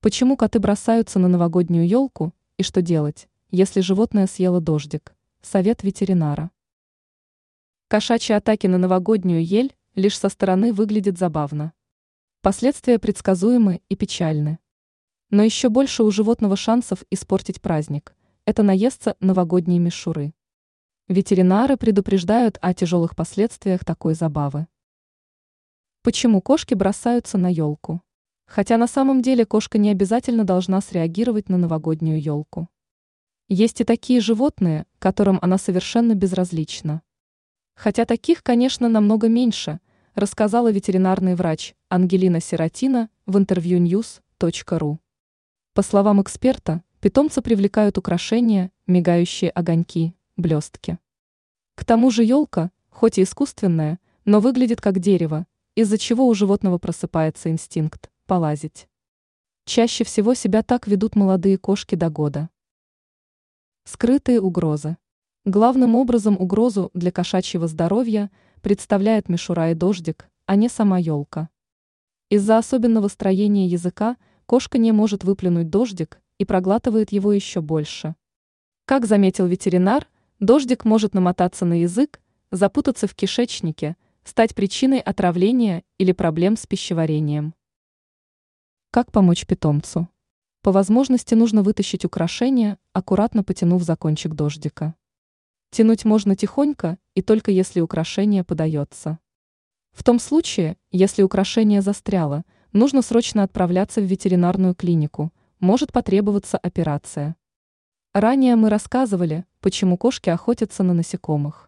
Почему коты бросаются на новогоднюю елку и что делать, если животное съело дождик? Совет ветеринара. Кошачьи атаки на новогоднюю ель лишь со стороны выглядят забавно. Последствия предсказуемы и печальны. Но еще больше у животного шансов испортить праздник – это наесться новогодней мишуры. Ветеринары предупреждают о тяжелых последствиях такой забавы. Почему кошки бросаются на елку? Хотя на самом деле кошка не обязательно должна среагировать на новогоднюю елку. Есть и такие животные, которым она совершенно безразлична. Хотя таких, конечно, намного меньше, рассказала ветеринарный врач Ангелина Сиротина в интервью news.ru. По словам эксперта, питомцы привлекают украшения, мигающие огоньки, блестки. К тому же елка, хоть и искусственная, но выглядит как дерево, из-за чего у животного просыпается инстинкт полазить. Чаще всего себя так ведут молодые кошки до года. Скрытые угрозы. Главным образом угрозу для кошачьего здоровья представляет мишура и дождик, а не сама елка. Из-за особенного строения языка кошка не может выплюнуть дождик и проглатывает его еще больше. Как заметил ветеринар, дождик может намотаться на язык, запутаться в кишечнике, стать причиной отравления или проблем с пищеварением. Как помочь питомцу? По возможности нужно вытащить украшение, аккуратно потянув за кончик дождика. Тянуть можно тихонько и только если украшение подается. В том случае, если украшение застряло, нужно срочно отправляться в ветеринарную клинику, может потребоваться операция. Ранее мы рассказывали, почему кошки охотятся на насекомых.